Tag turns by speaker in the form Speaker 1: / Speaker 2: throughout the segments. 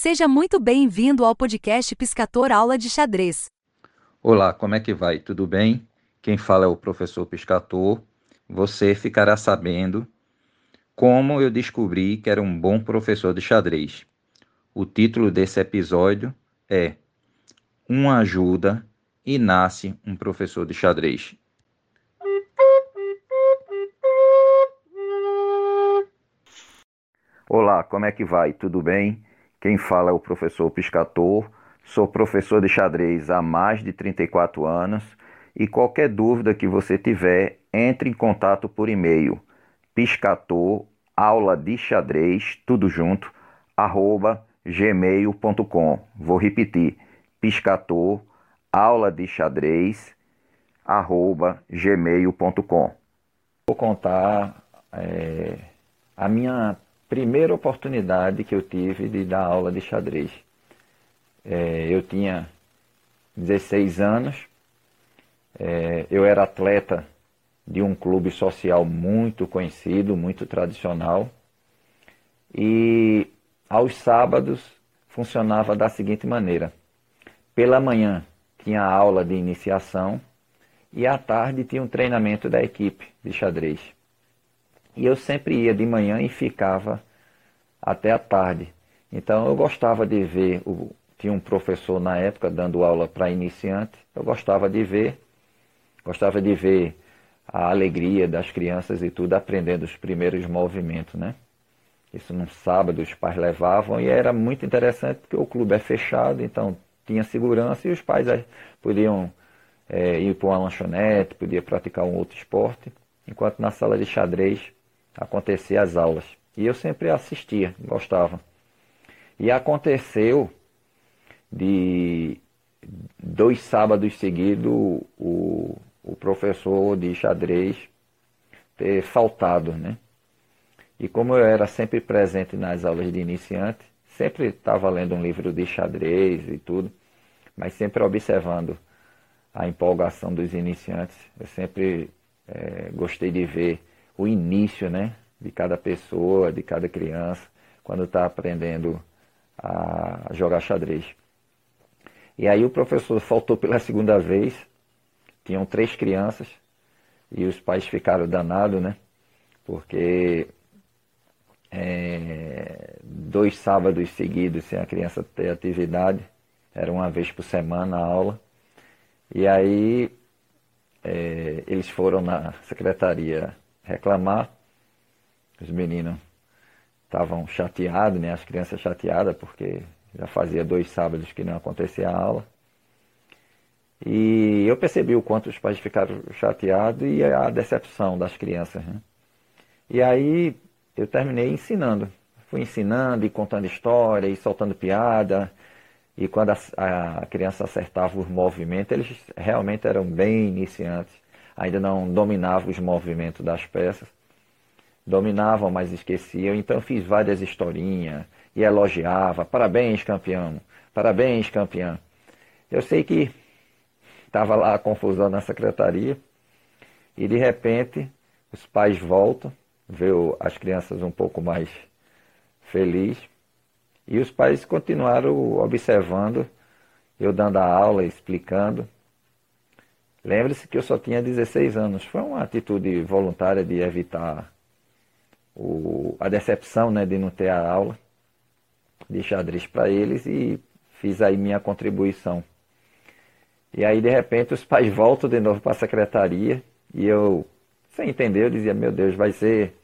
Speaker 1: Seja muito bem-vindo ao podcast Piscator Aula de Xadrez.
Speaker 2: Olá, como é que vai? Tudo bem? Quem fala é o professor Piscator. Você ficará sabendo como eu descobri que era um bom professor de xadrez. O título desse episódio é Uma ajuda e nasce um professor de xadrez. Olá, como é que vai? Tudo bem? Quem fala é o professor Piscator. Sou professor de xadrez há mais de 34 anos e qualquer dúvida que você tiver, entre em contato por e-mail piscator aula de xadrez, tudo junto, arroba gmail.com. Vou repetir, piscator aula de xadrez, arroba gmail.com. Vou contar é, a minha primeira oportunidade que eu tive de dar aula de xadrez. É, eu tinha 16 anos, é, eu era atleta de um clube social muito conhecido, muito tradicional, e aos sábados funcionava da seguinte maneira: pela manhã tinha aula de iniciação e à tarde tinha um treinamento da equipe de xadrez. E eu sempre ia de manhã e ficava até a tarde. Então eu gostava de ver, o, tinha um professor na época dando aula para iniciante, eu gostava de ver, gostava de ver a alegria das crianças e tudo, aprendendo os primeiros movimentos, né? Isso num sábado os pais levavam e era muito interessante porque o clube é fechado, então tinha segurança e os pais eh, podiam é, ir para uma lanchonete, podia praticar um outro esporte, enquanto na sala de xadrez acontecia as aulas. E eu sempre assistia, gostava. E aconteceu de dois sábados seguidos o, o professor de xadrez ter faltado, né? E como eu era sempre presente nas aulas de iniciante, sempre estava lendo um livro de xadrez e tudo, mas sempre observando a empolgação dos iniciantes. Eu sempre é, gostei de ver o início né, de cada pessoa, de cada criança, quando está aprendendo a jogar xadrez. E aí o professor faltou pela segunda vez, tinham três crianças, e os pais ficaram danados, né? Porque é, dois sábados seguidos sem a criança ter atividade, era uma vez por semana a aula. E aí é, eles foram na secretaria reclamar. Os meninos estavam chateados, né? As crianças chateadas, porque já fazia dois sábados que não acontecia a aula. E eu percebi o quanto os pais ficaram chateados e a decepção das crianças. Né? E aí eu terminei ensinando. Fui ensinando e contando história e soltando piada. E quando a, a criança acertava os movimentos, eles realmente eram bem iniciantes ainda não dominava os movimentos das peças. Dominavam, mas esqueciam. Então fiz várias historinhas e elogiava. Parabéns, campeão. Parabéns, campeão. Eu sei que estava lá a confusão na secretaria e de repente os pais voltam, vê as crianças um pouco mais felizes e os pais continuaram observando, eu dando a aula, explicando. Lembre-se que eu só tinha 16 anos. Foi uma atitude voluntária de evitar o, a decepção né, de não ter a aula de xadrez para eles e fiz aí minha contribuição. E aí, de repente, os pais voltam de novo para a secretaria e eu, sem entender, eu dizia, meu Deus, vai ser,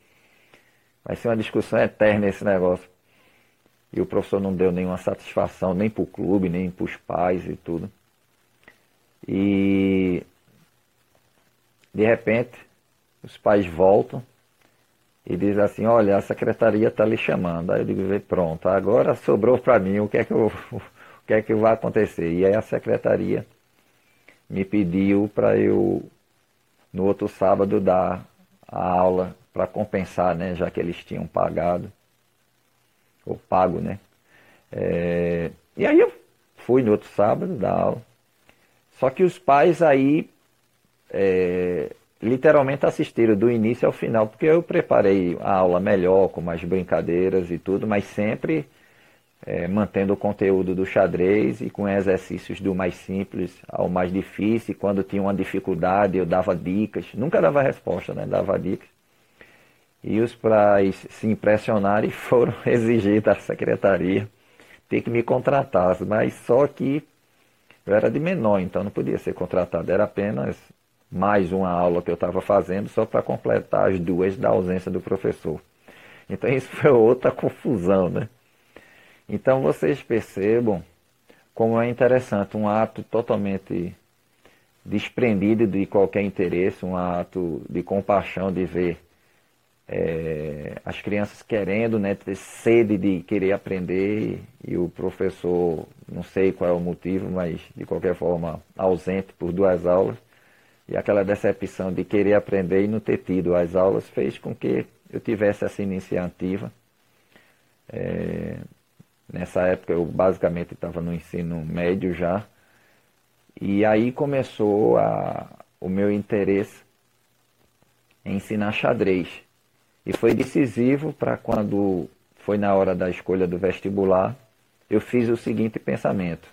Speaker 2: vai ser uma discussão eterna esse negócio. E o professor não deu nenhuma satisfação, nem para o clube, nem para os pais e tudo. E de repente, os pais voltam e dizem assim, olha, a secretaria está lhe chamando. Aí eu digo, pronto, agora sobrou para mim o que, é que eu, o que é que vai acontecer. E aí a secretaria me pediu para eu, no outro sábado, dar a aula para compensar, né, já que eles tinham pagado, ou pago, né. É, e aí eu fui no outro sábado dar aula. Só que os pais aí é, literalmente assistiram do início ao final, porque eu preparei a aula melhor, com mais brincadeiras e tudo, mas sempre é, mantendo o conteúdo do xadrez e com exercícios do mais simples ao mais difícil. Quando tinha uma dificuldade, eu dava dicas. Nunca dava resposta, né? Dava dicas. E os prais se impressionarem foram exigir da secretaria ter que me contratar, mas só que eu era de menor, então não podia ser contratado. Era apenas mais uma aula que eu estava fazendo só para completar as duas da ausência do professor. Então isso foi outra confusão, né? Então vocês percebam como é interessante um ato totalmente desprendido de qualquer interesse, um ato de compaixão de ver é, as crianças querendo, né, ter sede de querer aprender e o professor, não sei qual é o motivo, mas de qualquer forma ausente por duas aulas e aquela decepção de querer aprender e não ter tido as aulas fez com que eu tivesse essa iniciativa. É, nessa época eu basicamente estava no ensino médio já. E aí começou a, o meu interesse em ensinar xadrez. E foi decisivo para quando foi na hora da escolha do vestibular, eu fiz o seguinte pensamento.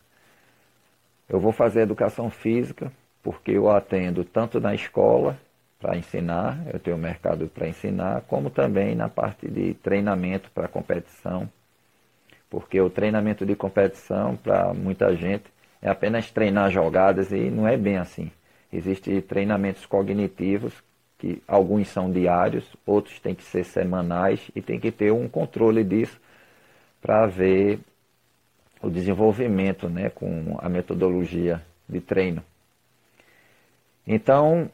Speaker 2: Eu vou fazer educação física porque eu atendo tanto na escola para ensinar, eu tenho mercado para ensinar, como também na parte de treinamento para competição. Porque o treinamento de competição, para muita gente, é apenas treinar jogadas e não é bem assim. Existem treinamentos cognitivos, que alguns são diários, outros têm que ser semanais e tem que ter um controle disso para ver o desenvolvimento né, com a metodologia de treino. Então,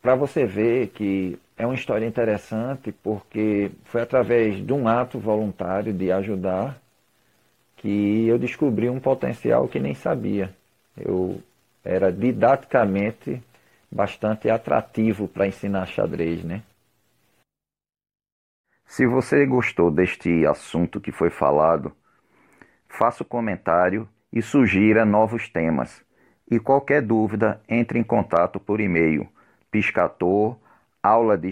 Speaker 2: para você ver que é uma história interessante, porque foi através de um ato voluntário de ajudar que eu descobri um potencial que nem sabia. Eu era didaticamente bastante atrativo para ensinar xadrez, né?
Speaker 3: Se você gostou deste assunto que foi falado, faça o um comentário e sugira novos temas. E qualquer dúvida, entre em contato por e-mail piscator de